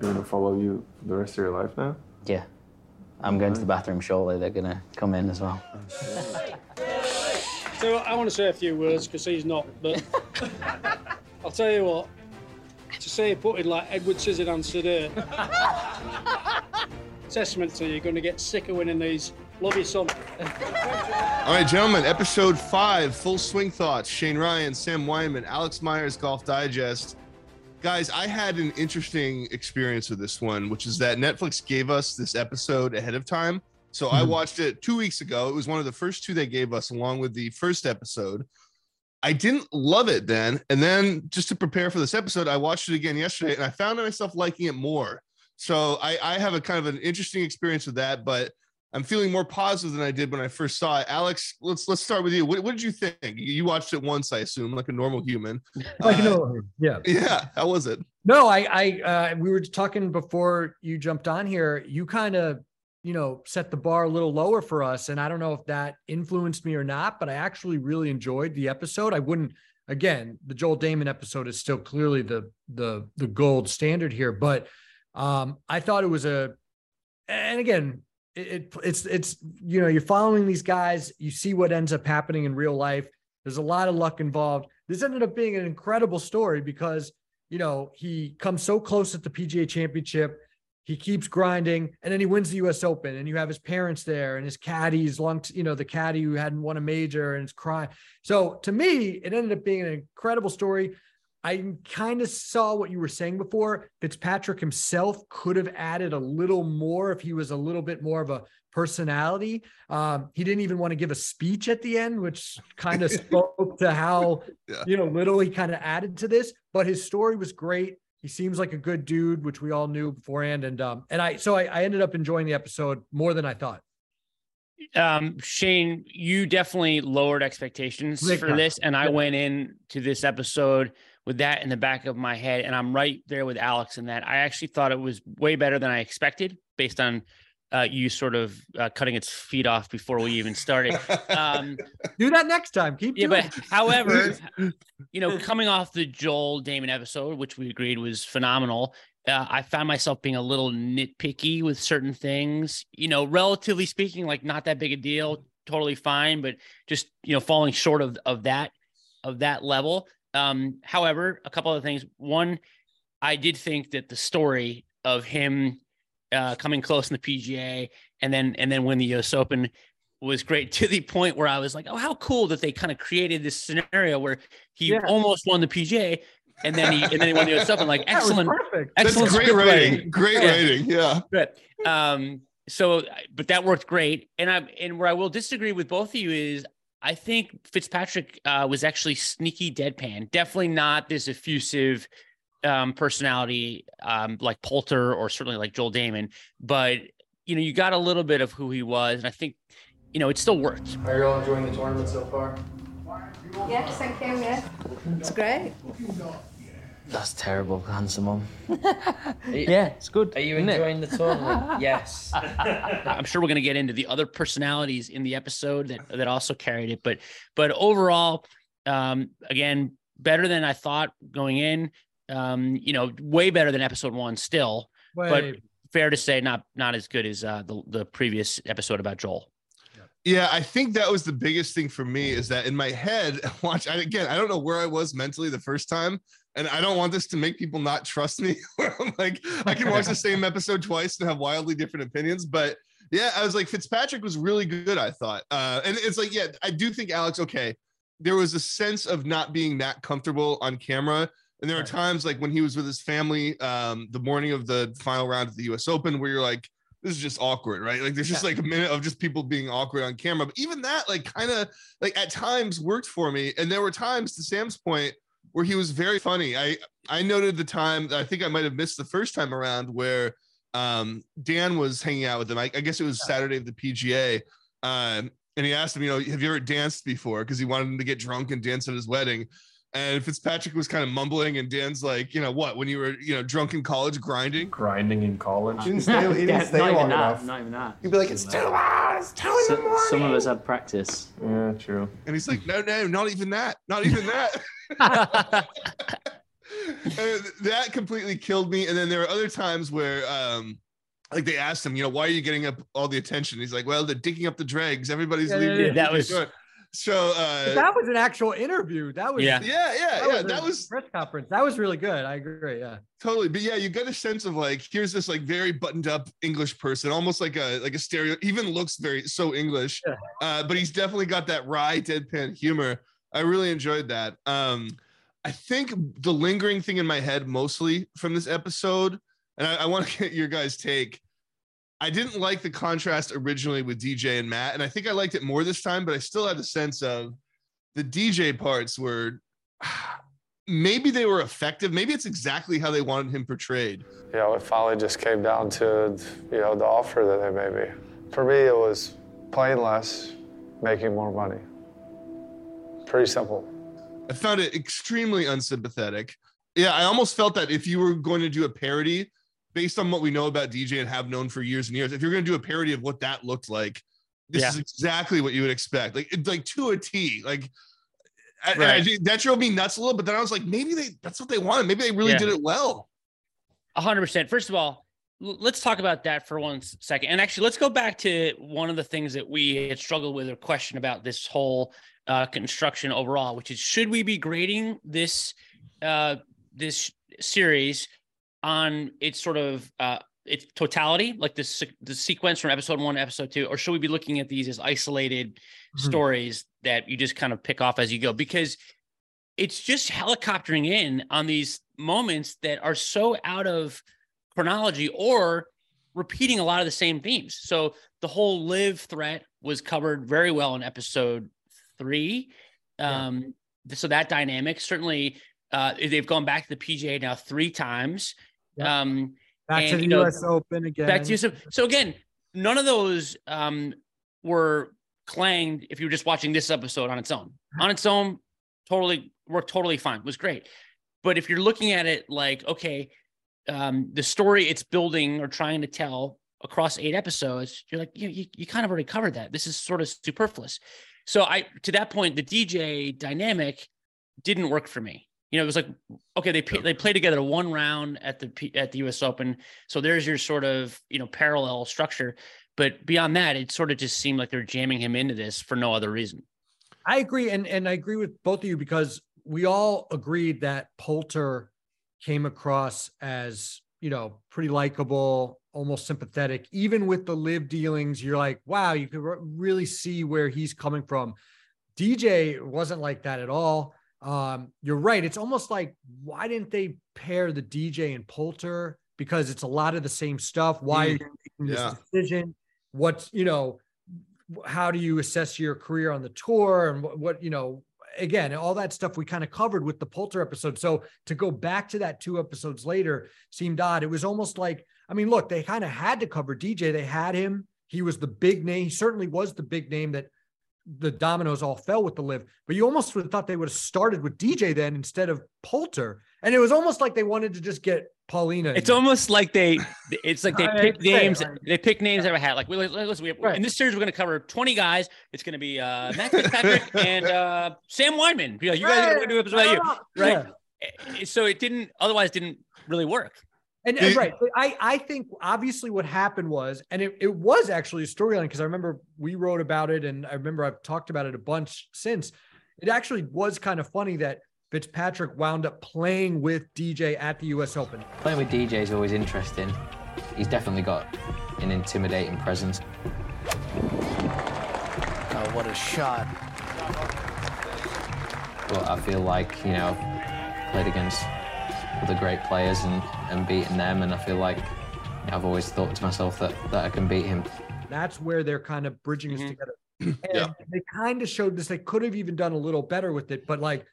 You're gonna mm. follow you the rest of your life now? Yeah. I'm going to the bathroom shortly. They're gonna come in as well. So I want to say a few words because he's not, but I'll tell you what. To say put it like Edward Scissorhands today, testament to you, you're going to get sick of winning these. Love you, son. All right, gentlemen, episode five, full swing thoughts. Shane Ryan, Sam Weinman, Alex Myers, Golf Digest. Guys, I had an interesting experience with this one, which is that Netflix gave us this episode ahead of time. So I hmm. watched it two weeks ago. It was one of the first two they gave us, along with the first episode. I didn't love it then. And then just to prepare for this episode, I watched it again yesterday and I found myself liking it more. So I, I have a kind of an interesting experience with that, but I'm feeling more positive than I did when I first saw it. Alex, let's let's start with you. What, what did you think? You watched it once, I assume, like a normal human. Like Uh, no, yeah. Yeah, how was it? No, I, I, uh, we were talking before you jumped on here. You kind of, you know, set the bar a little lower for us, and I don't know if that influenced me or not, but I actually really enjoyed the episode. I wouldn't. Again, the Joel Dahmen episode is still clearly the the the gold standard here, but um, I thought it was a, and again, it, it it's it's you know you're following these guys, you see what ends up happening in real life. There's a lot of luck involved. This ended up being an incredible story because you know, he comes so close at the PGA championship. He keeps grinding and then he wins the US Open and you have his parents there and his caddies long, you know, the caddy who hadn't won a major and is crying. So to me, it ended up being an incredible story. I kind of saw what you were saying before. Fitzpatrick himself could have added a little more if he was a little bit more of a personality. Um, he didn't even want to give a speech at the end, which kind of spoke to how Yeah. you know little he kind of added to this. But his story was great. He seems like a good dude, which we all knew beforehand. And um, and I so I, I ended up enjoying the episode more than I thought. um shane you definitely lowered expectations Big for this and i Yeah. went in to this episode with that in the back of my head and i'm right there with alex in that i actually thought it was way better than i expected based on uh, you sort of uh, cutting its feet off before we even started um Do that next time. Keep yeah doing but it. however you know coming off the joel dahmen episode which we agreed was phenomenal uh, I found myself being a little nitpicky with certain things, you know, relatively speaking, like not that big a deal, totally fine, but just, you know, falling short of, of that, of that level. Um, however, a couple of things. One, I did think that the story of him uh, coming close in the PGA and then, and then win the US Open was great to the point where I was like, oh, how cool that they kind of created this scenario where he Yeah. almost won the PGA and then he, and then he won the US Open. Like, That was excellent. That's excellent great script rating. Great Yeah. rating. Yeah. Good. Um, so, but that worked great. And I and where I will disagree with both of you is I think Fitzpatrick uh, was actually sneaky deadpan. Definitely not this effusive um, personality um, like Poulter or certainly like Joel Dahmen. But you know, you got a little bit of who he was, and I think you know it still worked. Are you all enjoying the tournament so far? Yes, thank you. Yes, it's great. That's terrible, handsome mom. Yeah, it's good. Are you isn't it? enjoying the tournament? yes. I'm sure we're going to get into the other personalities in the episode that that also carried it, but but overall, um, again, better than I thought going in. Um, you know, way better than episode one still, but fair to say not not as good as uh, the the previous episode about Joel. Yeah, I think that was the biggest thing for me is that in my head, watch I, again, I don't know where I was mentally the first time, and I don't want this to make people not trust me. where I'm like, I can watch the same episode twice and have wildly different opinions. But yeah, I was like, Fitzpatrick was really good, I thought. Uh, and it's like, yeah, I do think Alex, okay, there was a sense of not being that comfortable on camera. And there are times like when he was with his family um, the morning of the final round of the US Open where you're like, this is just awkward, right? Like there's just like a minute of just people being awkward on camera. But even that, like, kind of like at times worked for me. And there were times, to Sam's point, where he was very funny. I I noted the time that I think I might have missed the first time around where um Dan was hanging out with him. I, I guess it was Saturday of the PGA. Um, and he asked him, you know, have you ever danced before? Because he wanted him to get drunk and dance at his wedding. And Fitzpatrick was kind of mumbling, and Dan's like, you know, what? When you were, you know, drunk in college grinding? Grinding in college. He didn't stay, he didn't Yeah, stay not long even that. enough. Not even that. He'd be like, it's two hours, two in the morning. some of us had practice. Yeah, true. And he's like, no, no, not even that. Not even that. Uh, that completely killed me. And then there were other times where, um, like they asked him, you know, why are you getting up all the attention? He's like, well, they're digging up the dregs. Everybody's Yeah, leaving. yeah, yeah. That was- so. Uh, that was an actual interview. That was Yeah. yeah, yeah, yeah. a That was press conference. That was really good. I agree. Yeah. totally. But yeah, you get a sense of like, here's this like very buttoned up English person, almost like a like a stereo. Even looks very so English, Yeah. uh, but he's definitely got that wry deadpan humor. I really enjoyed that. Um, I think the lingering thing in my head mostly from this episode, and I, I want to get your guys' take. I didn't like the contrast originally with DJ and Matt, and I think I liked it more this time, but I still had the sense of the DJ parts were maybe they were effective. Maybe it's exactly how they wanted him portrayed. You know, it finally just came down to, you know, the offer that they made me. For me, it was playing less, making more money. Pretty simple. I found it extremely unsympathetic. Yeah, I almost felt that if you were going to do a parody based on what we know about DJ and have known for years and years, if you're going to do a parody of what that looked like, this Yeah. is exactly what you would expect. Like, it's like to a T. Like, I- I that drove me nuts a little. But then I was like, maybe they that's what they wanted. Maybe they really Yeah. did it well. A hundred percent. First of all, let's talk about that for one second. And actually, let's go back to one of the things that we had struggled with or question about this whole uh, construction overall, which is should we be grading this uh, this series on its sort of uh, its totality, like the se- the sequence from episode one to episode two, or should we be looking at these as isolated Mhm. stories that you just kind of pick off as you go? Because it's just helicoptering in on these moments that are so out of chronology or repeating a lot of the same themes. So the whole LIV threat was covered very well in episode three. Um, so that dynamic certainly uh, they've gone back to the PGA now three times. Yeah. Um, Back to the you know, U.S. Open again. back to you. So, so again, none of those um, were clanged if you were just watching this episode on its own. On its own, totally worked totally fine. Was great. But if you're looking at it like, okay, um, the story it's building or trying to tell across eight episodes, you're like, you, you, you kind of already covered that. This is sort of superfluous. So I, to that point, the DJ dynamic didn't work for me. You know, it was like, okay, they they play together one round at the at the U.S. Open, so there's your sort of you know parallel structure. But beyond that, it sort of just seemed like they're jamming him into this for no other reason. I agree, and and I agree with both of you because we all agreed that Poulter came across as you know pretty likable, almost sympathetic. Even with the LIV dealings, you're like, wow, you could re- really see where he's coming from. DJ wasn't like that at all. Um, you're right. It's almost like why didn't they pair the DJ and Poulter? Because it's a lot of the same stuff. Why are Mm, you making this decision? What's you know, how do you assess your career on the tour and what, what you know? Again, all that stuff we kind of covered with the Poulter episode. So to go back to that two episodes later seemed odd. It was almost like, I mean, look, they kind of had to cover DJ. They had him. He was the big name. He certainly was the big name that the dominoes all fell with the LIV, but you almost would have thought they would have started with DJ then instead of Poulter. And it was almost like they wanted to just get Paulina. It's there. almost like they, it's like they pick hate to say it, names. right. They pick names that I had. Like, we, listen, we have, Right. in this series, we're going to cover 20 guys. It's going to be uh, Matt Fitzpatrick and uh, Sam Weinman. You, know, you guys are going to do episode about you, right? Yeah. Eh, So it didn't. Otherwise, didn't really work. And, and right, I I think obviously what happened was, and it, it was actually a storyline because I remember we wrote about it, and I remember I've talked about it a bunch since. It actually was kind of funny that Fitzpatrick wound up playing with DJ at the U.S. Open. Playing with DJ is always interesting. He's definitely got an intimidating presence. Oh, what a shot. But I feel like, you know, played against other great players and, and beating them, and I feel like I've always thought to myself that, that I can beat him. That's where they're kind of bridging Mm-hmm. us together. And they kind of showed this. They could have even done a little better with it, but like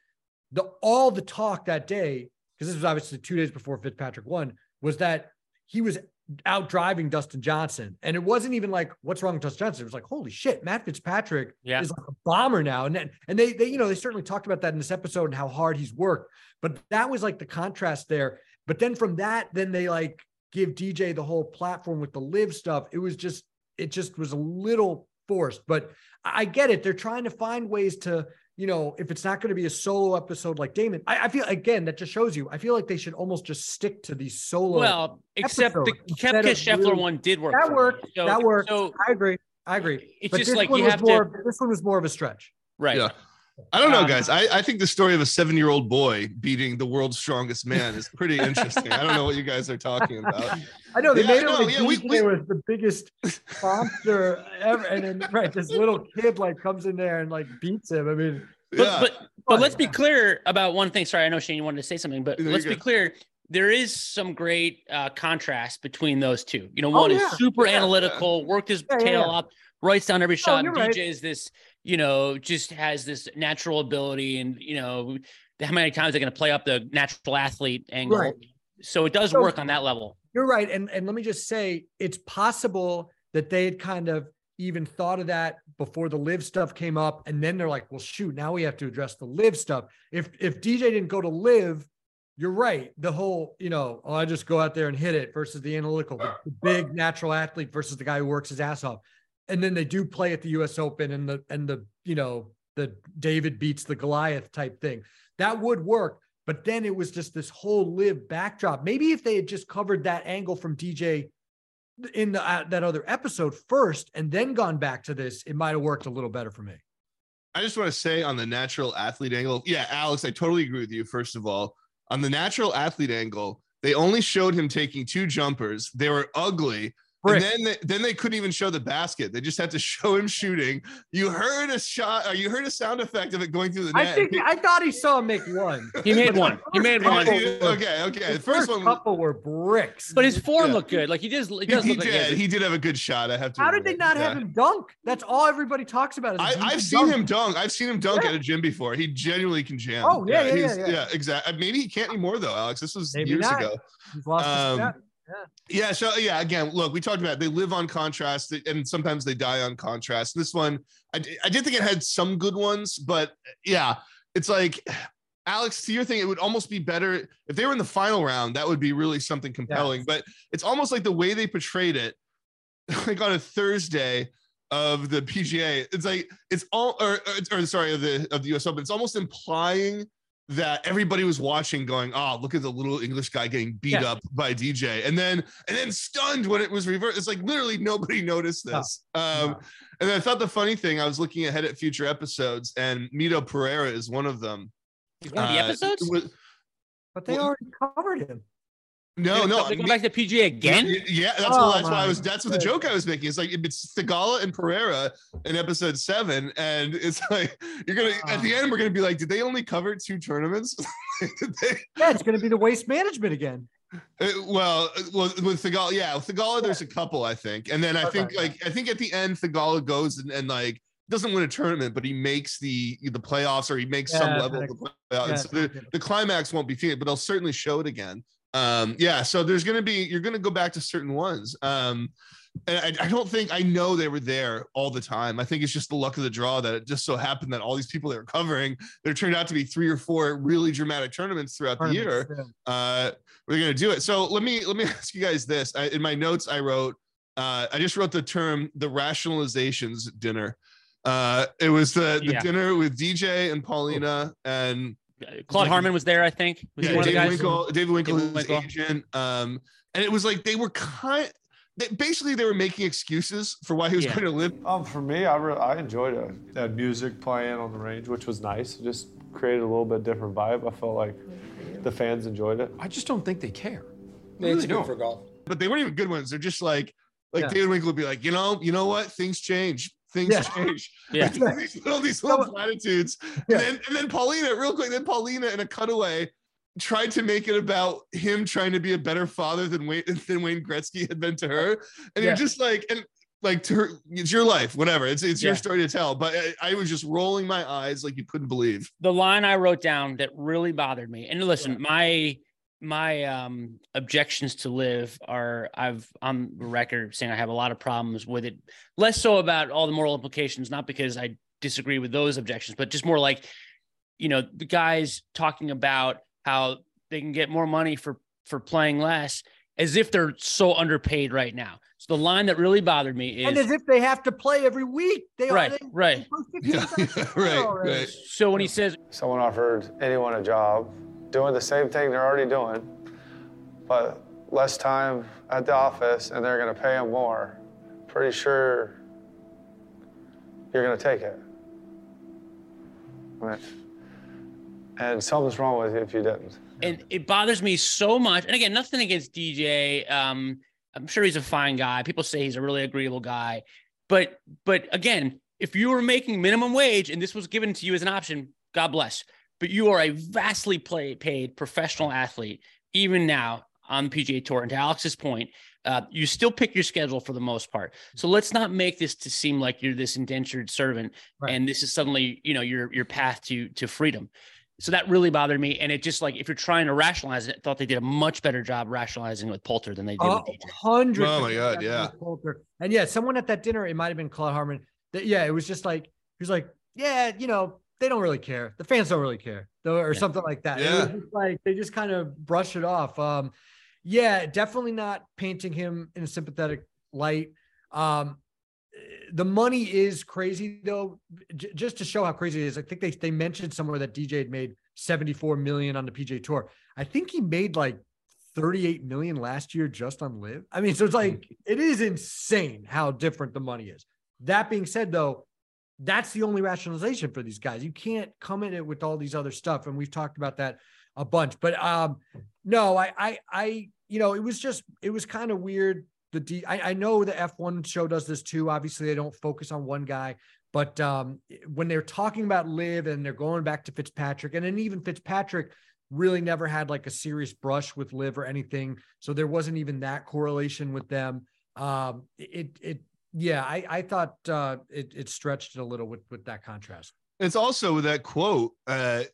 the all the talk that day, because this was obviously two days before Fitzpatrick won, was that he was out driving Dustin Johnson. And it wasn't even like, what's wrong with Dustin Johnson? It was like, holy shit, Matt Fitzpatrick Yeah. is like a bomber now. And then, and they, they, you know, they certainly talked about that in this episode and how hard he's worked. But that was like the contrast there. But then from that, then they like give DJ the whole platform with the LIV stuff. It was just, it just was a little forced. But I I get it. They're trying to find ways to you know, if it's not going to be a solo episode like Dahmen, I, I feel again that just shows you. I feel like they should almost just stick to these solo. Well, except the episodes instead Koepka Scheffler really- one did work. That worked. So- that worked. So I agree. I agree. It's But just this like one you was have more, to. This one was more of a stretch. Right. Yeah. I don't know, Um, guys. I, I think the story of a seven year old boy beating the world's strongest man is pretty interesting. I don't know what you guys are talking about. I know they Yeah, made it no, like yeah, we- we- was the biggest monster ever, and then right, this little kid like comes in there and like beats him. I mean, But but but let's be clear about one thing. Sorry, I know Shane, you wanted to say something, but No, you're let's be clear. There is some great uh, contrast between those two. You know, Oh, one yeah. is super Yeah, analytical, worked his Yeah, yeah, tail yeah. up, writes down every shot. you're and right. DJ is this, you know, just has this natural ability, and you know, how many times they're going to play up the natural athlete angle. Right. So it does So- work on that level. You're right. And and let me just say, it's possible that they had kind of even thought of that before the LIV stuff came up. And then they're like, well, shoot, now we have to address the LIV stuff. If if DJ didn't go to LIV, you're right. The whole, you know, oh, I just go out there and hit it versus the analytical, the, the big natural athlete versus the guy who works his ass off. And then they do play at the US Open and the and the, you know, the David beats the Goliath type thing. That would work. But then it was just this whole LIV backdrop. Maybe if they had just covered that angle from DJ in the, uh, that other episode first and then gone back to this, it might have worked a little better for me. I just want to say on the natural athlete angle, yeah, Alex, I totally agree with you. First of all, on the natural athlete angle, they only showed him taking two jumpers. They were ugly. Brick. And then they, then they couldn't even show the basket. They just had to show him shooting. You heard a shot, or you heard a sound effect of it going through the net. I think I thought he saw him make one. He made one. He made one. he- okay, okay. The The first one, couple were bricks. But his form Yeah. looked good. Like he does. He he, does he look he has did. a- He did have a good shot. I have to. How did they not Yeah. have him dunk? That's all everybody talks about. Is I, I've seen dunk. him dunk. I've seen him dunk Yeah. at a gym before. He genuinely can jam. Oh, yeah, yeah, he's- yeah, yeah. exactly. Maybe he can't anymore though, Alex. This was Maybe years not. ago. He's lost his Um, step. Yeah. So yeah, again, look, we talked about it. they live on contrast, and sometimes they die on contrast. This one, I did think it had some good ones, but yeah, it's like Alex, to your thing, it would almost be better if they were in the final round. That would be really something compelling. But it's almost like the way they portrayed it, like on a Thursday of the PGA. It's like it's all, or, or, or sorry, of the of the US Open. It's almost implying that everybody was watching, going, "Oh, look at the little English guy getting beat Yeah. up by DJ," and then and then stunned when it was reversed. It's like literally nobody noticed No. this. Um, and I thought the funny thing, I was looking ahead at future episodes, and Mito Pereira is one of them. He's one of the Uh, episodes. was- But they well- already covered him. No, no, They go back to PGA again. Yeah, that's, Oh what, that's why I was. That's what the joke I was making. It's like it's Theegala and Pereira in episode seven, and it's like you're gonna at the end we're gonna be like, did they only cover two tournaments? they? Yeah, it's going to be the waste management again. Uh, well, uh, well, with Theegala, yeah, with Theegala, there's a couple, I think, and then I Okay, think yeah. like I think at the end Theegala goes and, and like doesn't win a tournament, but he makes the the playoffs or he makes some level of the playoffs. Yeah, so the, the climax won't be seen, but they'll certainly show it again. Um, yeah, so there's gonna be you're gonna go back to certain ones. Um, and I, I don't think I know they were there all the time. I think it's just the luck of the draw that it just so happened that all these people they were covering, there turned out to be three or four really dramatic tournaments throughout the year uh we're gonna do it so let me let me ask you guys this I, in my notes i wrote uh i just wrote the term the rationalizations dinner uh it was the the Yeah. dinner with dj and paulina and Claude Harmon was there, I think. Was yeah, one of the david guys? winkle david winkle David his Winkle. agent um and it was like they were kind they, basically they were making excuses for why he was Yeah. going to LIV Um, for me, I, re- I enjoyed it. They had music playing on the range, which was nice. It just created a little bit different vibe. I felt like the fans enjoyed it. I just don't think they care. Yeah, it's Really don't. for golf. but they weren't even good ones they're just like like Yeah. david winkle would be like you know you know what things change things Yeah. change Yeah. These little these little platitudes Yeah. and then and then paulina real quick then paulina in a cutaway tried to make it about him trying to be a better father than wayne than wayne gretzky had been to her and Yeah. you're just like and like to her it's your life whatever it's it's your Yeah. story to tell but I, I was just rolling my eyes like you couldn't believe the line I wrote down that really bothered me. And listen, my my um objections to LIV are I've on record saying I have a lot of problems with it. Less so about all the moral implications, not because I disagree with those objections, but just more like, you know, the guys talking about how they can get more money for for playing less. as if they're so underpaid right now. So the line that really bothered me is and as if they have to play every week. They right, are they, right, right, right. So when he says someone offered anyone a job doing the same thing they're already doing, but less time at the office and they're going to pay them more, pretty sure you're going to take it. Mean, and something's wrong with you if you didn't. and it bothers me so much. And again, nothing against DJ. Um, I'm sure he's a fine guy. People say he's a really agreeable guy, but but again, if you were making minimum wage and this was given to you as an option, God bless. But you are a vastly play, paid professional athlete, even now on the PGA Tour. And to Alex's point, uh, you still pick your schedule for the most part. So let's not make this to seem like you're this indentured servant, Right. and this is suddenly you know your your path to to freedom. So that really bothered me. And it just like if you're trying to rationalize it, I thought they did a much better job rationalizing with Poulter than they did A with DJ. hundred. Oh my God, yeah. what Poulter- And yeah, someone at that dinner, it might have been Claude Harmon. That yeah, it was just like he was like, yeah, you know, they don't really care. The fans don't really care, though, or Yeah. something like that. Yeah. just like they just kind of brush it off. Um, yeah, definitely not painting him in a sympathetic light. Um, the money is crazy though. J- just to show how crazy it is, I think they they mentioned somewhere that DJ had made 74 million on the PGA Tour. I think he made like 38 million last year just on LIV. I mean, so it's like it is insane how different the money is. That being said, though, that's the only rationalization for these guys. You can't come in it with all these other stuff, and we've talked about that a bunch. But um, no, I, I, I, you know, it was just it was kind of weird. The D, I, I know the F1 show does this too. Obviously, they don't focus on one guy, but um, when they're talking about LIV and they're going back to Fitzpatrick, and then even Fitzpatrick really never had like a serious brush with LIV or anything, so there wasn't even that correlation with them. Um, it, it, yeah, I, I thought uh, it, it stretched it a little with with that contrast. It's also that quote. Uh,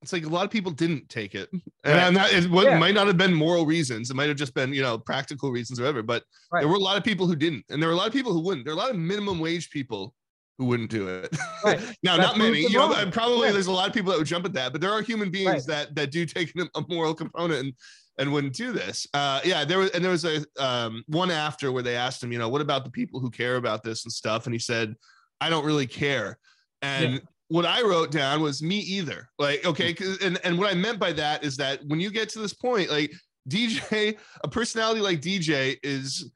it's like a lot of people didn't take it, and Right. I'm not, it what, Yeah. might not have been moral reasons. It might have just been you know practical reasons or whatever. But Right. there were a lot of people who didn't, and there were a lot of people who wouldn't. There are a lot of minimum wage people who wouldn't do it. Right. now, That not many. You know, probably Yeah. there's a lot of people that would jump at that, but there are human beings that that do take a a moral component and and wouldn't do this. Uh, yeah, there was and there was a um, one after where they asked him, you know, what about the people who care about this and stuff, and he said, I don't really care. And Yeah. what I wrote down was me either. Like, okay, 'cause- and and what I meant by that is that when you get to this point, like DJ, a personality like DJ is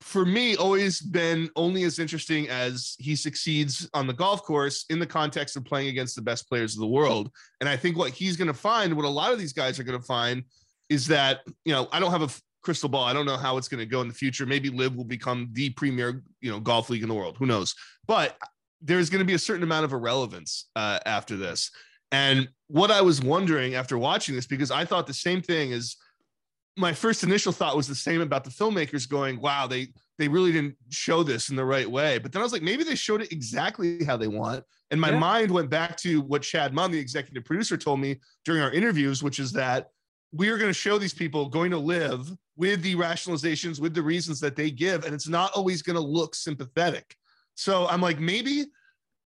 for me always been only as interesting as he succeeds on the golf course in the context of playing against the best players of the world. And I think what he's going to find, what a lot of these guys are going to find, is that you know I don't have a crystal ball. I don't know how it's going to go in the future. Maybe LIV will become the premier you know golf league in the world. Who knows? But there's going to be a certain amount of irrelevance uh, after this. And what I was wondering after watching this, because I thought the same thing as my first initial thought was the same about the filmmakers going, wow, they they really didn't show this in the right way. But then I was like, maybe they showed it exactly how they want. And my Yeah. mind went back to what Chad Mumm, the executive producer, told me during our interviews, which is that we are going to show these people going to LIV with the rationalizations, with the reasons that they give, and it's not always going to look sympathetic. So I'm like, maybe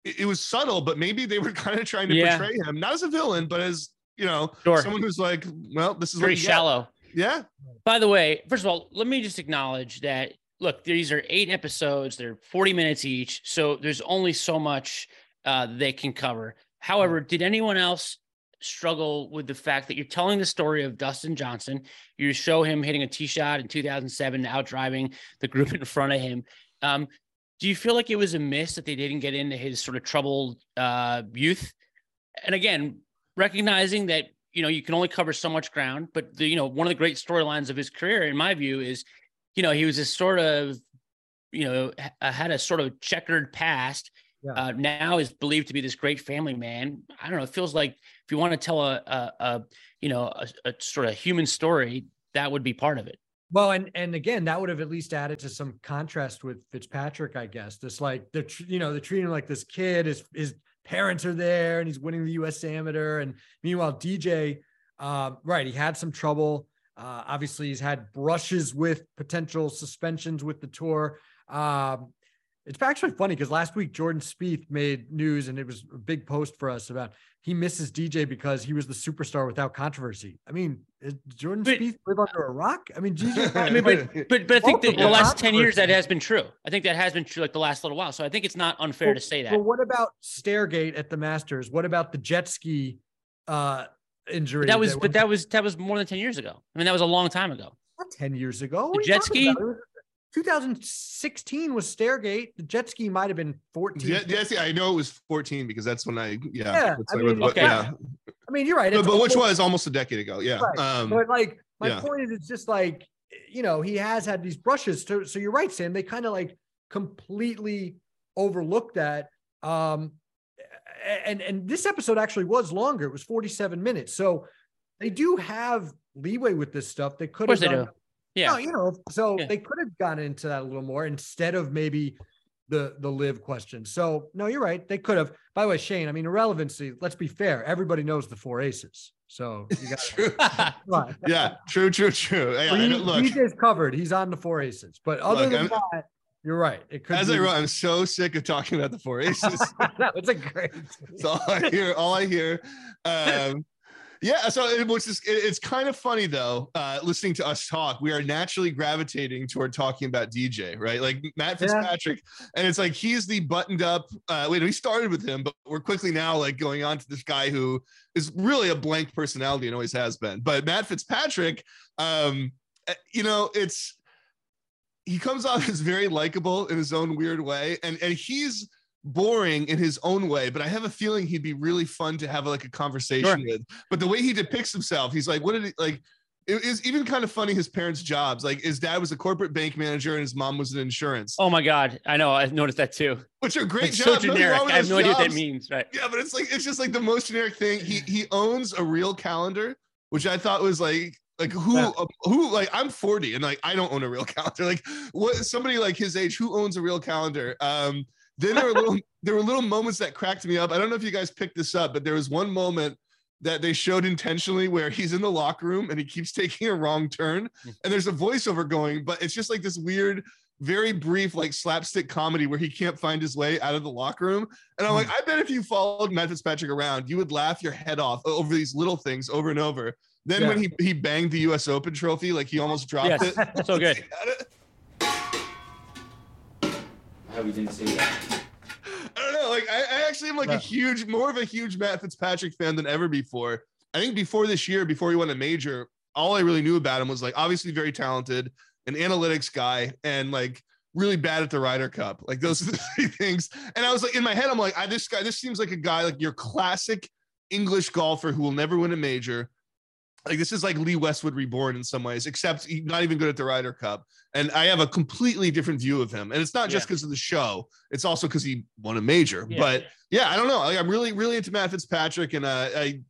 it, was subtle, but maybe they were kind of trying to Yeah. portray him not as a villain, but as you know, Sure. someone who's like, well, this is what you get. shallow. Yeah, By the way, first of all, let me just acknowledge that look, these are eight episodes, they're 40 minutes each. So there's only so much uh, they can cover. However, did anyone else struggle with the fact that you're telling the story of Dustin Johnson? You show him hitting a tee shot in 2007, out driving the group in front of him. Um, do you feel like it was a miss that they didn't get into his sort of troubled uh, youth? And again, recognizing that you know you can only cover so much ground, but the, you know one of the great storylines of his career, in my view, is you know he was a sort of you know had a sort of checkered past. Yeah. Uh, now is believed to be this great family man. I don't know. It feels like if you want to tell a, a, a you know a, a sort of human story, that would be part of it. Well, and and again, that would have at least added to some contrast with Fitzpatrick, I guess. This like the you know they're treating him like this kid. His his parents are there, and he's winning the U.S. Amateur. And meanwhile, DJ, uh, right, he had some trouble. Uh, obviously, he's had brushes with potential suspensions with the tour. Um, it's actually funny because last week Jordan Spieth made news and it was a big post for us about he misses DJ because he was the superstar without controversy. I mean, is Jordan But- Spieth live under a rock? I mean, DJ. I mean, but but but I think that in the last ten years that has been true. I think that has been true like the last little while. So I think it's not unfair to say that. Well, what about Stairgate at the Masters? What about the jet ski uh injury? But that was went but that was that was more than ten years ago. I mean, that was a long time ago. not 10 years ago. What The jet ski? about? It was- 2016 was Stairgate. The jet ski might have been 14. Yeah, yeah, see, I know it was 14 because that's when I yeah. Yeah, I mean, what- okay. yeah. I mean, you're right. But, but which was almost a decade ago. Yeah. Right. Um, but like my yeah. point is, it's just like you know he has had these brushes. So so you're right, Sam. They kind of like completely overlooked that. Um, and and this episode actually was longer. It was 47 minutes. So they do have leeway with this stuff. They could have done, do. Yeah. No, you know, so Yeah. they could have gotten into that a little more instead of maybe the the LIV question. So no, you're right. They could have. By the way, Shane, I mean irrelevancy. Let's be fair. Everybody knows the four aces. So you got true. yeah, true, true, true. Yeah, I He- know- look, DJ's covered. He's on the four aces. But other Look, than I'm- that, you're right. It could as be, I wrote, I'm so sick of talking about the four aces. no, it's a great. That's all I hear. All I hear. Um, yeah. So it was just, it- it's kind of funny though, uh, listening to us talk. We are naturally gravitating toward talking about DJ, right? Like Matt Yeah. Fitzpatrick, and it's like he's the buttoned up. Uh, wait, we started with him, but we're quickly now like going on to this guy who is really a blank personality and always has been. But Matt Fitzpatrick, um, eh, you know, it's he comes off as very likable in his own weird way, and and he's boring in his own way, but I have a feeling he'd be really fun to have like a conversation with. But the way he depicts himself, he's like, what did he like? It is even kind of funny his parents' jobs. Like his dad was a corporate bank manager and his mom was an insurance, Oh my god, I know. I've noticed that too. which are great It's jobs. so generic. I have no idea what that means. Right. Yeah, but it's like it's just like the most generic thing. He he owns a real calendar, which I thought was like like who Yeah. uh, who like I'm 40 and like I don't own a real calendar. Like what somebody like his age who owns a real calendar? Um then there were little there were little moments that cracked me up. I don't know if you guys picked this up, but there was one moment that they showed intentionally where he's in the locker room and he keeps taking a wrong turn and there's a voiceover going, but it's just like this weird very brief like slapstick comedy where he can't find his way out of the locker room and I'm like, hmm. I bet if you followed Matt Fitzpatrick around, you would laugh your head off over these little things over and over. Then when he he banged the U.S. Open trophy, like he almost dropped Yes, it. so good. I hope you didn't see that. I don't know. Like I, I actually am like a huge, more of a huge Matt Fitzpatrick fan than ever before. I think before this year, before he won a major, all I really knew about him was like obviously very talented, an analytics guy, and like really bad at the Ryder Cup. Like those are the three things. And I was like in my head, I'm like, I this guy, this seems like a guy like your classic English golfer who will never win a major. Like this is like Lee Westwood reborn in some ways, except he's not even good at the Ryder Cup. And I have a completely different view of him. And it's not just because of the show; it's also because he won a major. Yeah. But yeah, I don't know. Like, I'm really, really into Matt Fitzpatrick, and uh, I,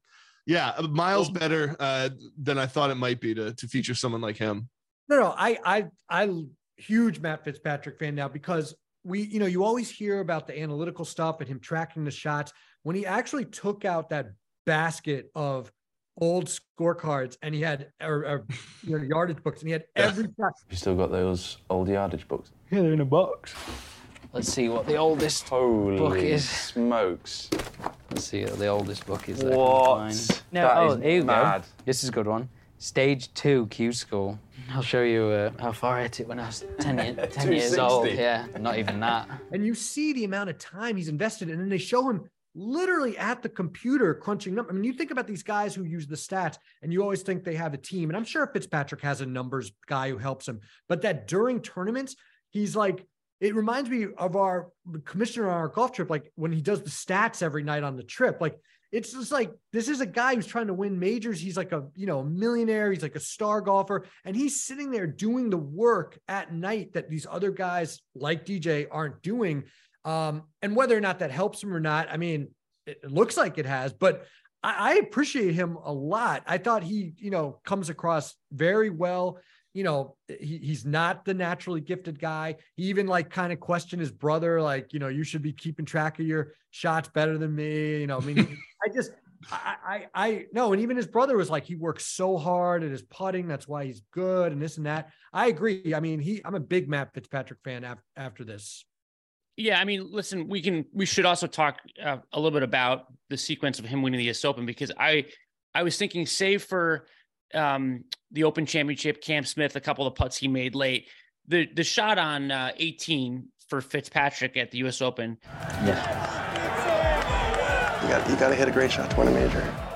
yeah, miles better uh, than I thought it might be to to feature someone like him. No, no, I, I, I, huge Matt Fitzpatrick fan now because we, you know, you always hear about the analytical stuff and him tracking the shots. When he actually took out that basket of old scorecards and he had or, or you know yardage books and he had every shot. You still got those old yardage books? Yeah, they're in a box. Let's see what the oldest Holy book is. smokes. Let's see what the oldest book is. that What? No, That oh, is here you mad. go. This is a good one. Stage two Q school. I'll show you uh, how far I hit it when I was 10, 10 years old. 260. Yeah, not even that. And you see the amount of time he's invested in, and they show him literally at the computer crunching numbers. I mean, you think about these guys who use the stats, and you always think they have a team. And I'm sure Fitzpatrick has a numbers guy who helps him, but that during tournaments, he's like, it reminds me of our commissioner on our golf trip, like when he does the stats every night on the trip. Like it's just like this is a guy who's trying to win majors. He's like a you know a millionaire. He's like a star golfer, and he's sitting there doing the work at night that these other guys like DJ aren't doing. Um, and whether or not that helps him or not, I mean, it it looks like it has. But I, I appreciate him a lot. I thought he you know comes across very well you know, he, he's not the naturally gifted guy. He even like kind of questioned his brother, like, you know, you should be keeping track of your shots better than me. You know, I mean, I just, I, I, I no, and even his brother was like, he works so hard at his putting. That's why he's good and this and that. I agree. I mean, he, I'm a big Matt Fitzpatrick fan af- after this. Yeah, I mean, listen, we can we should also talk uh, a little bit about the sequence of him winning the US Open because I I was thinking, save for um, the Open Championship, Cam Smith, a couple of putts he made late, the the shot on uh, 18 for Fitzpatrick at the US Open. Yeah. You got you got to hit a great shot to win a major.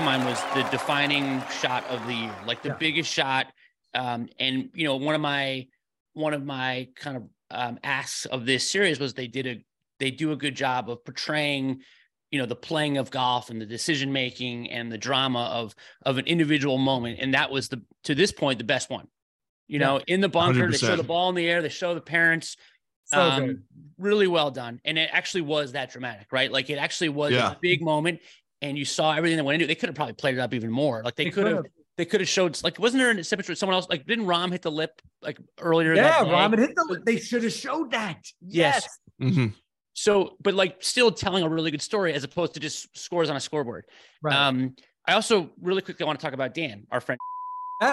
My mind was the defining shot of the year, like the Yeah. biggest shot. Um, and you know, one of my one of my kind of um, asks of this series was they did a they do a good job of portraying, you know, the playing of golf and the decision making and the drama of of an individual moment, and that was the to this point the best one. You know, in the bunker, they show the ball in the air, they show the parents. So um, really well done, and it actually was that dramatic, right? Like it actually was Yeah. a big moment, and you saw everything that went into it. They could have probably played it up even more. Like they, They could have, could've. they could have showed like wasn't there an exception with someone else? Like didn't Rahm hit the lip like earlier? Yeah, that day? Ramen hit the. They should have showed that. Yes. Yes. Mhm. So, but like still telling a really good story as opposed to just scores on a scoreboard. Right. Um, I also really quickly want to talk about Dan, our friend.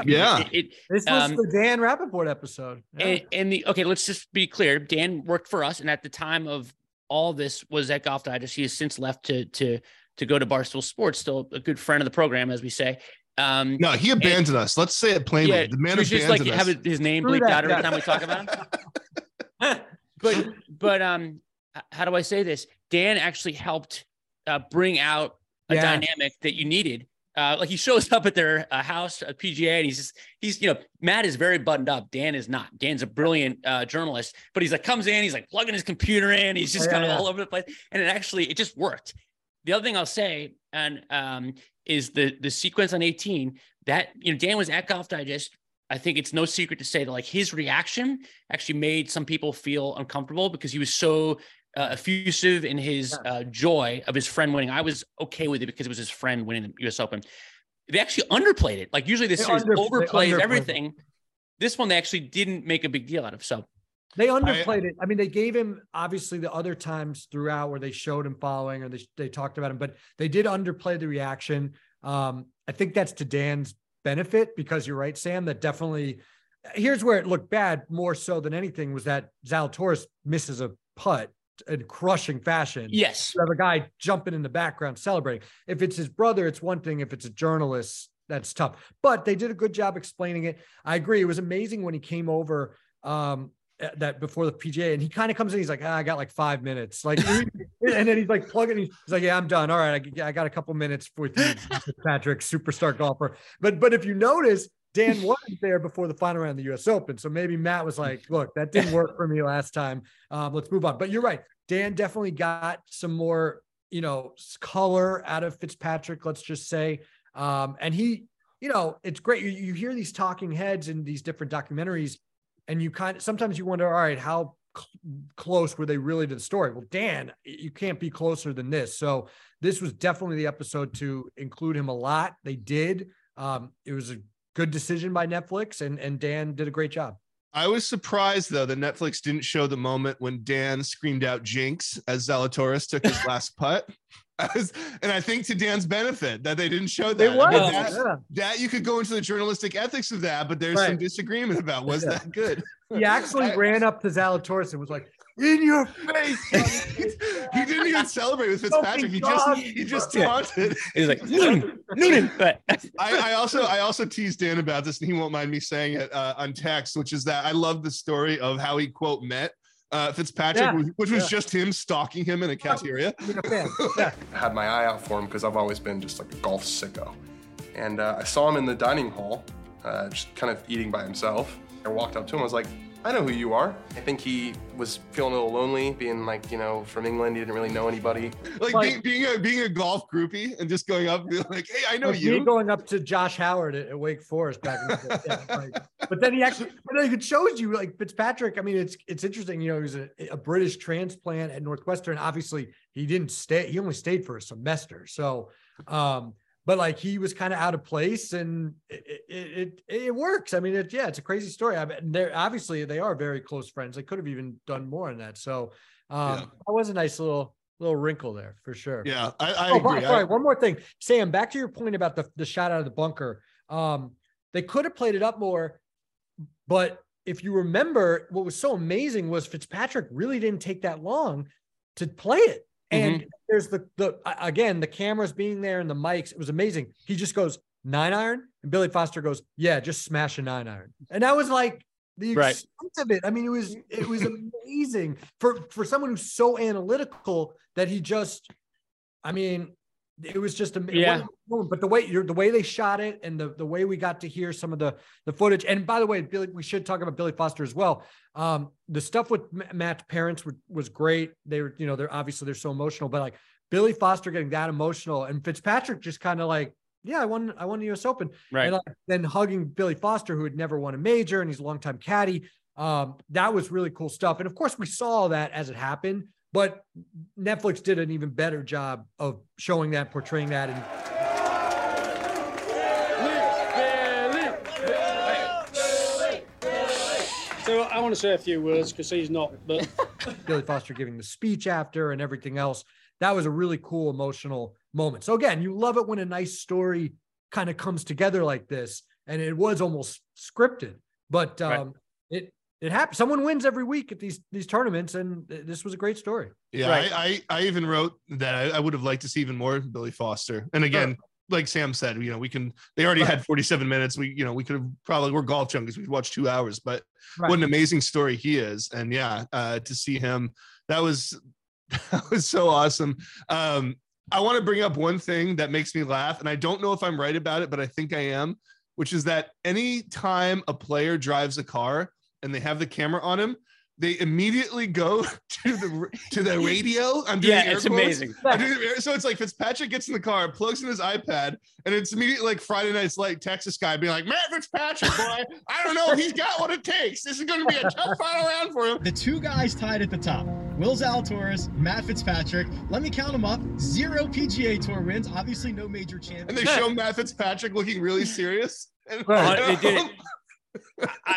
Yeah. It- it- This was um, the Dan Rappaport episode. Yeah. And, and the okay, let's just be clear. Dan worked for us, and at the time of all this was at Golf Digest. He has since left to to to go to Barstool Sports. Still a good friend of the program, as we say. Um, No, he abandoned us. Let's say it plainly. yeah, the man should we just like abandoned have us. his name Screw bleeped out every time we talk about him. but but um, how do I say this? Dan actually helped uh, bring out a Yeah. dynamic that you needed. Uh, like he shows up at their uh, house at PGA, and he's just he's you know Matt is very buttoned up. Dan is not. Dan's a brilliant uh, journalist, but he's like comes in, he's like plugging his computer in, he's just Yeah, kind of yeah. all over the place, and it actually it just worked. The other thing I'll say, and um, is the the sequence on 18 that you know Dan was at Golf Digest. I think it's no secret to say that like his reaction actually made some people feel uncomfortable because he was so uh, effusive in his uh, joy of his friend winning. I was okay with it because it was his friend winning the U.S. Open. They actually underplayed it. Like usually this They series under- overplays everything. This one they actually didn't make a big deal out of. So They underplayed it. I mean, they gave him obviously the other times throughout where they showed him following or they, they talked about him, but they did underplay the reaction. Um, I think that's to Dan's benefit because you're right, Sam. That definitely here's where it looked bad more so than anything was that Zalatoris misses a putt in crushing fashion. yes, You have a guy jumping in the background celebrating. If it's his brother, it's one thing. If it's a journalist, that's tough. But they did a good job explaining it. I agree. It was amazing when he came over um that before the PGA and he kind of comes in, he's like, ah, I got like five minutes. Like and then he's like plugging, he's like, Yeah, I'm done. All right, I, I got a couple minutes with you, Patrick, superstar golfer. But but if you notice, Dan wasn't there before the final round of the US Open. So maybe Matt was like, look, that didn't work for me last time. Um, let's move on. But you're right. Dan definitely got some more, you know, color out of Fitzpatrick, let's just say. Um, and he, you know, it's great. You, you hear these talking heads in these different documentaries, and you kind of sometimes you wonder, all right, how cl- close were they really to the story? Well, Dan, you can't be closer than this. So this was definitely the episode to include him a lot. They did. Um, it was a good decision by Netflix, and and Dan did a great job. I was surprised though that Netflix didn't show the moment when Dan screamed out "Jinx" as Zalatoris took his last putt. I was, and I think to Dan's benefit that they didn't show that. It was, I mean, that, yeah. that you could go into the journalistic ethics of that, but there's some disagreement about was Yeah. that good. He actually I- ran up to Zalatoris and was like, "In your face!" he didn't even celebrate with Fitzpatrick. He just he just Yeah. taunted. he's like Noonan, Noonan. But I, I also I also teased Dan about this, and he won't mind me saying it uh, on text, which is that I love the story of how he quote met uh, Fitzpatrick, Yeah, which, which was yeah. just him stalking him in a cafeteria. Being a fan. Yeah. I had my eye out for him because I've always been just like a golf sicko. And uh, I saw him in the dining hall, uh, just kind of eating by himself. I walked up to him, I was like, I know who you are. I think he was feeling a little lonely, being like, you know, from England, he didn't really know anybody. Like, Like- being, being a being a golf groupie and just going up and being like, hey, I know Like me you. going up to Josh Howard at, at Wake Forest back in the day. Yeah, like- but then he actually, but like, it shows you like Fitzpatrick. I mean, it's it's interesting. You know, he was a, a British transplant at Northwestern. Obviously, he didn't stay. He only stayed for a semester. So, um, but like he was kind of out of place, and it it, it it works. I mean, it yeah, it's a crazy story. I mean, they're obviously they are very close friends. They could have even done more in that. So, um, Yeah. that was a nice little little wrinkle there for sure. Yeah, I, I oh, agree. Sorry, I- one more thing, Sam. Back to your point about the the shot out of the bunker. Um, they could have played it up more, but if you remember, what was so amazing was Fitzpatrick really didn't take that long to play it. And mm-hmm. there's the the again the cameras being there and the mics. It was amazing. He just goes nine iron, and Billy Foster goes, "Yeah, just smash a nine iron." And that was like the Right. extent of it. I mean, it was it was amazing for for someone who's so analytical that he just. I mean, it was just amazing. Yeah. But the way you're the way they shot it and the, the way we got to hear some of the the footage. And by the way, Billy, we should talk about Billy Foster as well. Um, the stuff with Matt's parents were, was great. They were, you know, they're obviously they're so emotional, but like Billy Foster getting that emotional and Fitzpatrick just kind of like, yeah, I won, I won the US Open. Right. And like, then hugging Billy Foster, who had never won a major and he's a longtime caddy. Um, that was really cool stuff. And of course, we saw that as it happened, but Netflix did an even better job of showing that, portraying that. And So I want to say a few words because he's not, but Billy Foster giving the speech after and everything else. That was a really cool emotional moment. So again, you love it when a nice story kind of comes together like this, and it was almost scripted, but um, Right. It it happens. Someone wins every week at these these tournaments, and this was a great story. Yeah, Right. I, I I even wrote that I, I would have liked to see even more Billy Foster. And again, like Sam said, you know, we can. They already had 47 minutes. We, you know, we could have probably we're golf junkies. We've watched two hours, but Right. what an amazing story he is. And yeah, uh, to see him, that was that was so awesome. Um, I want to bring up one thing that makes me laugh, and I don't know if I'm right about it, but I think I am, which is that any time a player drives a car and they have the camera on him, they immediately go to the to the radio. I'm doing Yeah, air it's quotes. amazing. I'm doing so it's like Fitzpatrick gets in the car, plugs in his iPad, and it's immediately like Friday Night's Light Texas guy being like, Matt Fitzpatrick, boy, I don't know, he's got what it takes. This is going to be a tough final round for him. The two guys tied at the top. Will Zalatoris, Matt Fitzpatrick. Let me count them up. Zero PGA Tour wins. Obviously, no major champion. And they show Matt Fitzpatrick looking really serious. And- Right. Uh, they did it.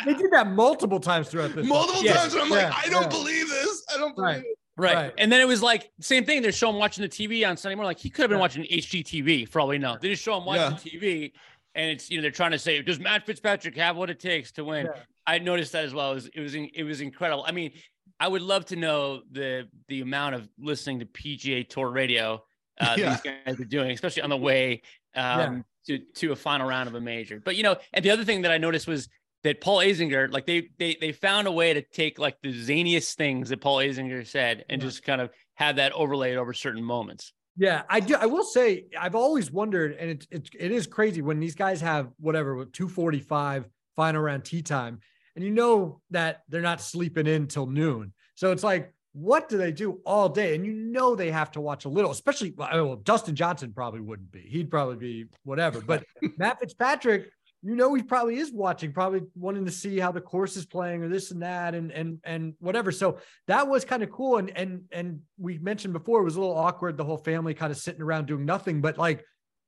They did that multiple times throughout this. multiple Yes. times, and I'm like, I don't yeah. believe this. I don't believe Right. it. Right. Right. And then it was like same thing. They're showing him watching the TV on Sunday morning. Like he could have been Yeah. watching HGTV for all we know. They just show him watching TV, and it's you know they're trying to say, does Matt Fitzpatrick have what it takes to win? Yeah. I noticed that as well. It was it was, it was incredible. I mean, I would love to know the the amount of listening to PGA Tour radio uh, Yeah. these guys are doing, especially on the way um, to to a final round of a major. But you know, and the other thing that I noticed was that Paul Azinger, like they they they found a way to take like the zaniest things that Paul Azinger said and Yeah. just kind of have that overlaid over certain moments. Yeah, I do. I will say I've always wondered, and it's it's it is crazy when these guys have whatever two forty five final round tee time, and you know that they're not sleeping in till noon. So it's like, what do they do all day? And you know they have to watch a little, especially well, Dustin Johnson probably wouldn't be. He'd probably be whatever. But Matt Fitzpatrick, you know, he probably is watching, probably wanting to see how the course is playing or this and that and and and whatever. So that was kind of cool. And and and we mentioned before it was a little awkward, the whole family kind of sitting around doing nothing, but like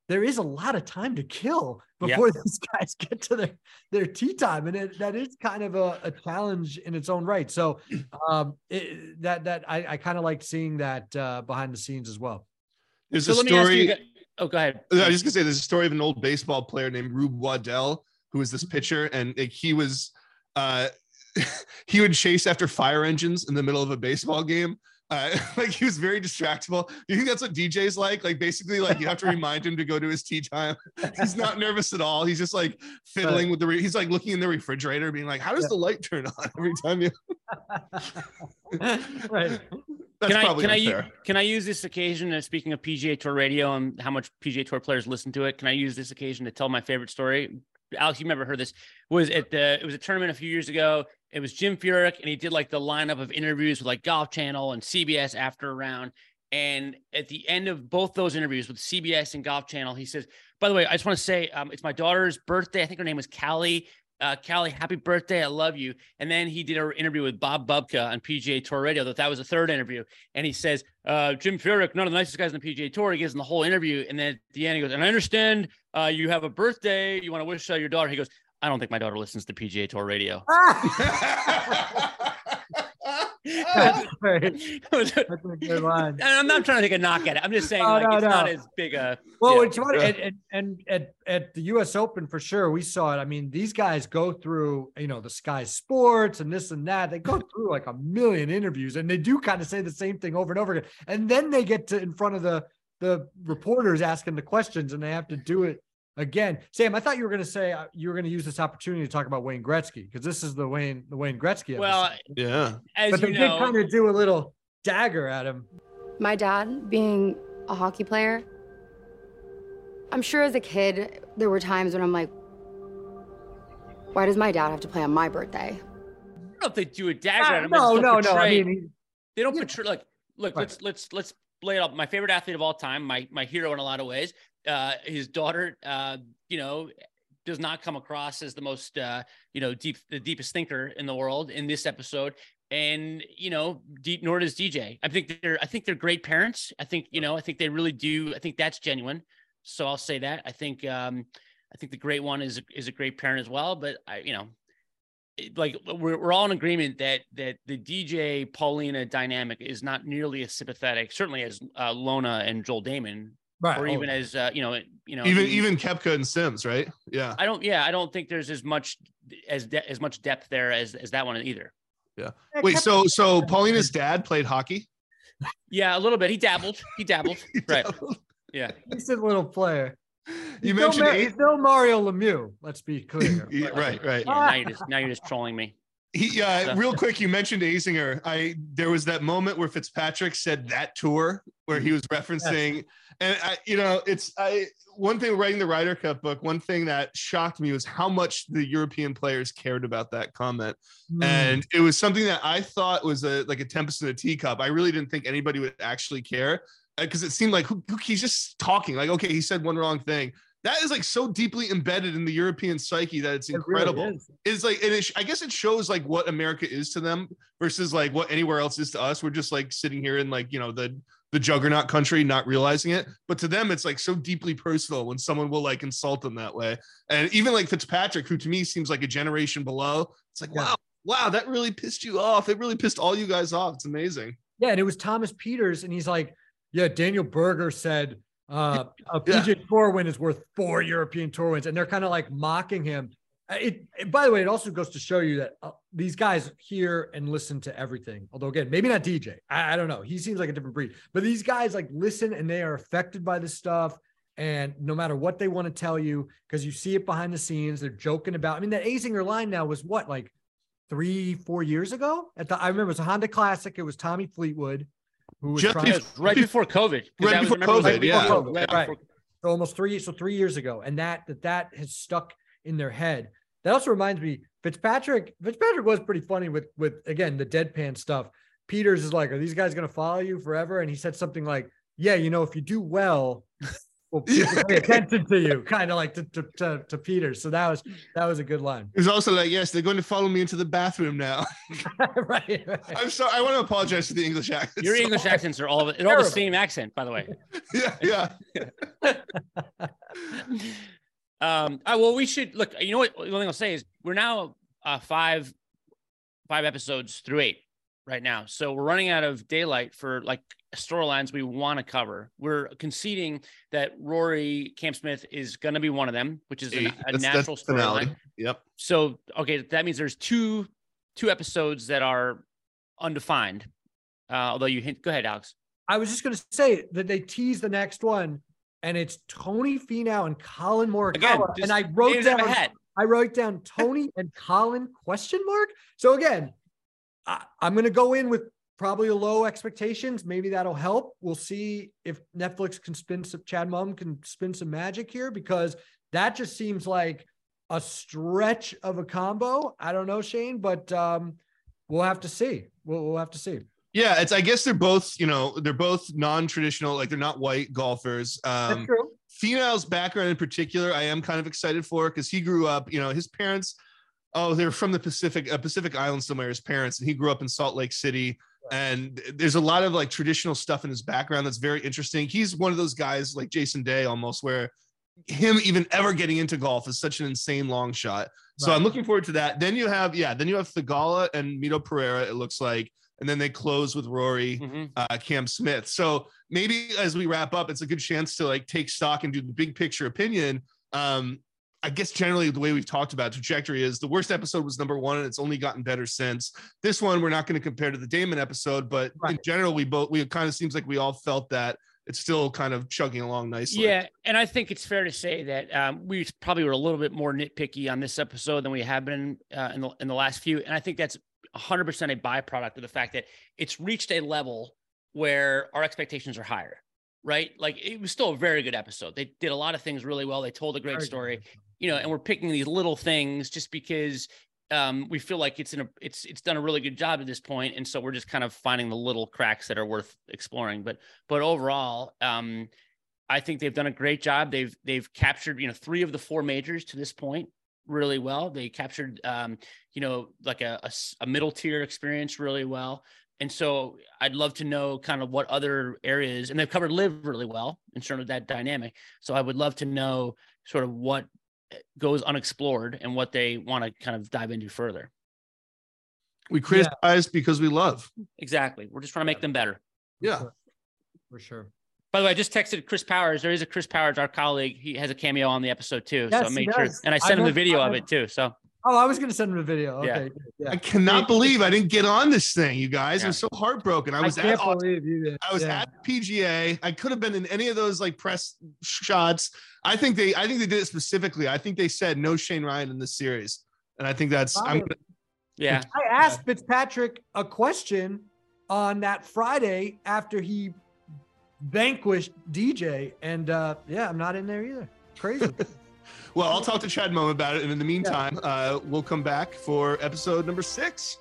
there is a lot of time to kill Yeah. before these guys get to their their tee time, and it, that is kind of a, a challenge in its own right. So um, it, that that I, I kind of like seeing that uh, behind the scenes as well. There's So a let me ask you. Oh, go ahead. I was just gonna say there's a story of an old baseball player named Rube Waddell, who was this pitcher, and like, he was uh he would chase after fire engines in the middle of a baseball game. Uh, like he was very distractible. You think that's what DJ's like? Like basically, like you have to remind him to go to his tee time. He's not nervous at all. He's just like fiddling with the. Re- he's like looking in the refrigerator, being like, "How does Yeah. the light turn on every time you?" right. That's can I probably can I u- unfair. can I use this occasion? Uh, speaking of PGA Tour radio and how much PGA Tour players listen to it, can I use this occasion to tell my favorite story? Alex, you've never heard this? Was at the it was a tournament a few years ago. It was Jim Furyk, and he did like the lineup of interviews with like Golf Channel and CBS after a round. And at the end of both those interviews with CBS and Golf Channel, he says, "By the way, I just want to say um, it's my daughter's birthday. I think her name was Callie. Uh, Callie, happy birthday! I love you." And then he did an interview with Bob Bubka on PGA Tour Radio. That that was the third interview, and he says, uh, "Jim Furyk, none of the nicest guys in the PGA Tour." He gives him the whole interview, and then at the end he goes, "And I understand uh, you have a birthday. You want to wish uh, your daughter." He goes, "I don't think my daughter listens to PGA Tour Radio." That's great. That's a good line. And I'm not trying to take a knock at it. I'm just saying No, like no, it's not as big a. Well, yeah. it's funny, and, and, and at, at the U.S. Open for sure, we saw it. I mean, these guys go through, you know, the Sky Sports and this and that. They go through like a million interviews, and they do kind of say the same thing over and over again. And then they get to in front of the the reporters asking the questions, and they have to do it again. Sam, I thought you were going to say uh, you were going to use this opportunity to talk about Wayne Gretzky because this is the Wayne the Wayne Gretzky. Episode. Well, yeah, as but they you did know, kind of do a little dagger at him. My dad, being a hockey player, I'm sure as a kid, there were times when I'm like, why does my dad have to play on my birthday? I don't know if they do a dagger at him. No, no, portray, no. I mean, they don't portray like look Right. let's let's let's lay it up my favorite athlete of all time my my hero in a lot of ways uh his daughter uh you know does not come across as the most uh you know deep the deepest thinker in the world in this episode. And you know nor does dj i think they're i think they're great parents. I think you know i think they really do i think that's genuine. So i'll say that. I think um i think the great one is is a great parent as well. But i you know like we're, we're all in agreement that that the DJ Paulina dynamic is not nearly as sympathetic, certainly as uh, Lona and Joel Dahmen, Right. or Oh, even yeah. as uh, you know, you know, even even Koepka and Sims, right? Yeah. I don't, yeah, I don't think there's as much as de- as much depth there as as that one either. Yeah. Wait, so so Paulina's dad played hockey? Yeah, a little bit. He dabbled. He dabbled. right. Yeah. He's a little player. You He's no mentioned Ma- eight- he's no Mario Lemieux. Let's be clear. Right, right. Yeah, now you're just now you're just trolling me. He, uh, real quick, you mentioned Azinger. I there was that moment where Fitzpatrick said that tour where he was referencing, and I, you know, it's I one thing writing the Ryder Cup book. One thing that shocked me was how much the European players cared about that comment, Hmm. and it was something that I thought was a like a tempest in a teacup. I really didn't think anybody would actually care because it seemed like who, who- he's just talking. Like, okay, he said one wrong thing. That is like so deeply embedded in the European psyche that it's It really incredible. is. it's like and it, i guess it shows like what america is to them versus like what anywhere else is to us. We're just like sitting here in like you know the the juggernaut country not realizing it. But to them it's like so deeply personal when someone will like insult them that way. And even like fitzpatrick who to me seems like a generation below it's like wow wow that really pissed you off. It really pissed all you guys off. It's amazing. Yeah, and it was Thomas Peters, and he's like, "Yeah, Daniel Berger said uh, a Yeah. PGA Tour win is worth four European Tour wins," and they're kind of like mocking him. Uh, It, it- by the way, it also goes to show you that uh, these guys hear and listen to everything. Although again, maybe not DJ. I, I don't know. He seems like a different breed, but these guys like listen and they are affected by this stuff. And no matter what they want to tell you, because you see it behind the scenes, they're joking about. I mean, that Azinger line now was what like three, four years ago. At the I remember it was a Honda Classic. It was Tommy Fleetwood, who was Just trying was right before COVID. Right before remember, it was COVID, right before yeah. COVID, right right. So almost three, so three years ago, and that that that has stuck in their head. That also reminds me, Fitzpatrick. Fitzpatrick was pretty funny with with again the deadpan stuff. Peters is like, "Are these guys going to follow you forever?" And he said something like, "Yeah, you know, if you do well, well, people pay attention to you." Kind of like to, to to to Peters. So that was that was a good line. it was also like yes they're going to follow me into the bathroom now right, right. i'm sorry i want to apologize for the english accent Your So- English accents are all they're all the same accent, by the way. yeah yeah Um, uh, well, we should look. You know what? The only thing I'll say is we're now uh, five five episodes through eight right now, so we're running out of daylight for like storylines we want to cover. We're conceding that Rory Cam Smith is going to be one of them, which is an, a That's- that's natural storyline. yep So okay, that means there's two two episodes that are undefined. Uh, although you hint, go ahead, Alex. I was just going to say that they tease the next one, and it's Tony Finau and Collin Morikawa. Again, and I wrote down, of. I wrote down Tony and Colin question mark. So again, I, I'm going to go in with probably low expectations. Maybe that'll help. We'll see if Netflix can spin some. Chad Mumm can spin some magic here because that just seems like a stretch of a combo. I don't know, Shane, but um, we'll have to see. We'll, we'll have to see. Yeah, it's. I guess they're both. You know, they're both non-traditional. Like they're not white golfers. That's Um, true. Finau's background in particular, I am kind of excited for because he grew up. You know, his parents. Oh, they're from the Pacific, uh, Pacific Island somewhere. His parents, and he grew up in Salt Lake City. And there's a lot of like traditional stuff in his background that's very interesting. He's one of those guys like Jason Day almost, where him even ever getting into golf is such an insane long shot. So Right. I'm looking forward to that. Then you have, yeah, then you have Theegala and Mito Pereira. It looks like and then they close with Rory, Mm-hmm. uh, Cam Smith. So maybe as we wrap up, it's a good chance to like take stock and do the big picture opinion. Um, I guess generally the way we've talked about trajectory is the worst episode was number one, and it's only gotten better since. This one we're not going to compare to the Dahmen episode, but in general, we both we it kind of seems like we all felt that it's still kind of chugging along nicely. Yeah, and I think it's fair to say that um, we probably were a little bit more nitpicky on this episode than we have been uh, in the in the last few, and I think that's 100% a byproduct of the fact that it's reached a level where our expectations are higher, right? Like it was still a very good episode. They did a lot of things really well. They told a great story, you know, and we're picking these little things just because um, we feel like it's in a it's it's done a really good job at this point, and so we're just kind of finding the little cracks that are worth exploring. But but overall, um, I think they've done a great job. They've they've captured you know three of the four majors to this point really well. They captured um, you know like a a middle tier experience really well. And so I'd love to know kind of what other areas, and they've covered LIV really well in terms of that dynamic. So I would love to know sort of what goes unexplored and what they want to kind of dive into further. we criticize because we love. Exactly. We're just trying to make them better. Yeah. For sure. By the way, I just texted Chris Powers. There is a Chris Powers, our colleague. He has a cameo on the episode too. so I made sure, and I I sent him the video I of it too. So Oh, I was going to send him a video. Okay. Yeah. I cannot believe I didn't get on this thing, you guys. Yeah. I'm so heartbroken. I I was can't at believe you did. I was Yeah. at PGA. I could have been in any of those like press shots. I think they I think they did it specifically. I think they said no Shane Ryan in this series. And I think that's I'm Fine. yeah, I asked Fitzpatrick a question on that Friday after he vanquished DJ, and uh, yeah, I'm not in there either. Crazy. well, I'll talk to Chad Mumm about it. And in the meantime, uh, we'll come back for episode number six.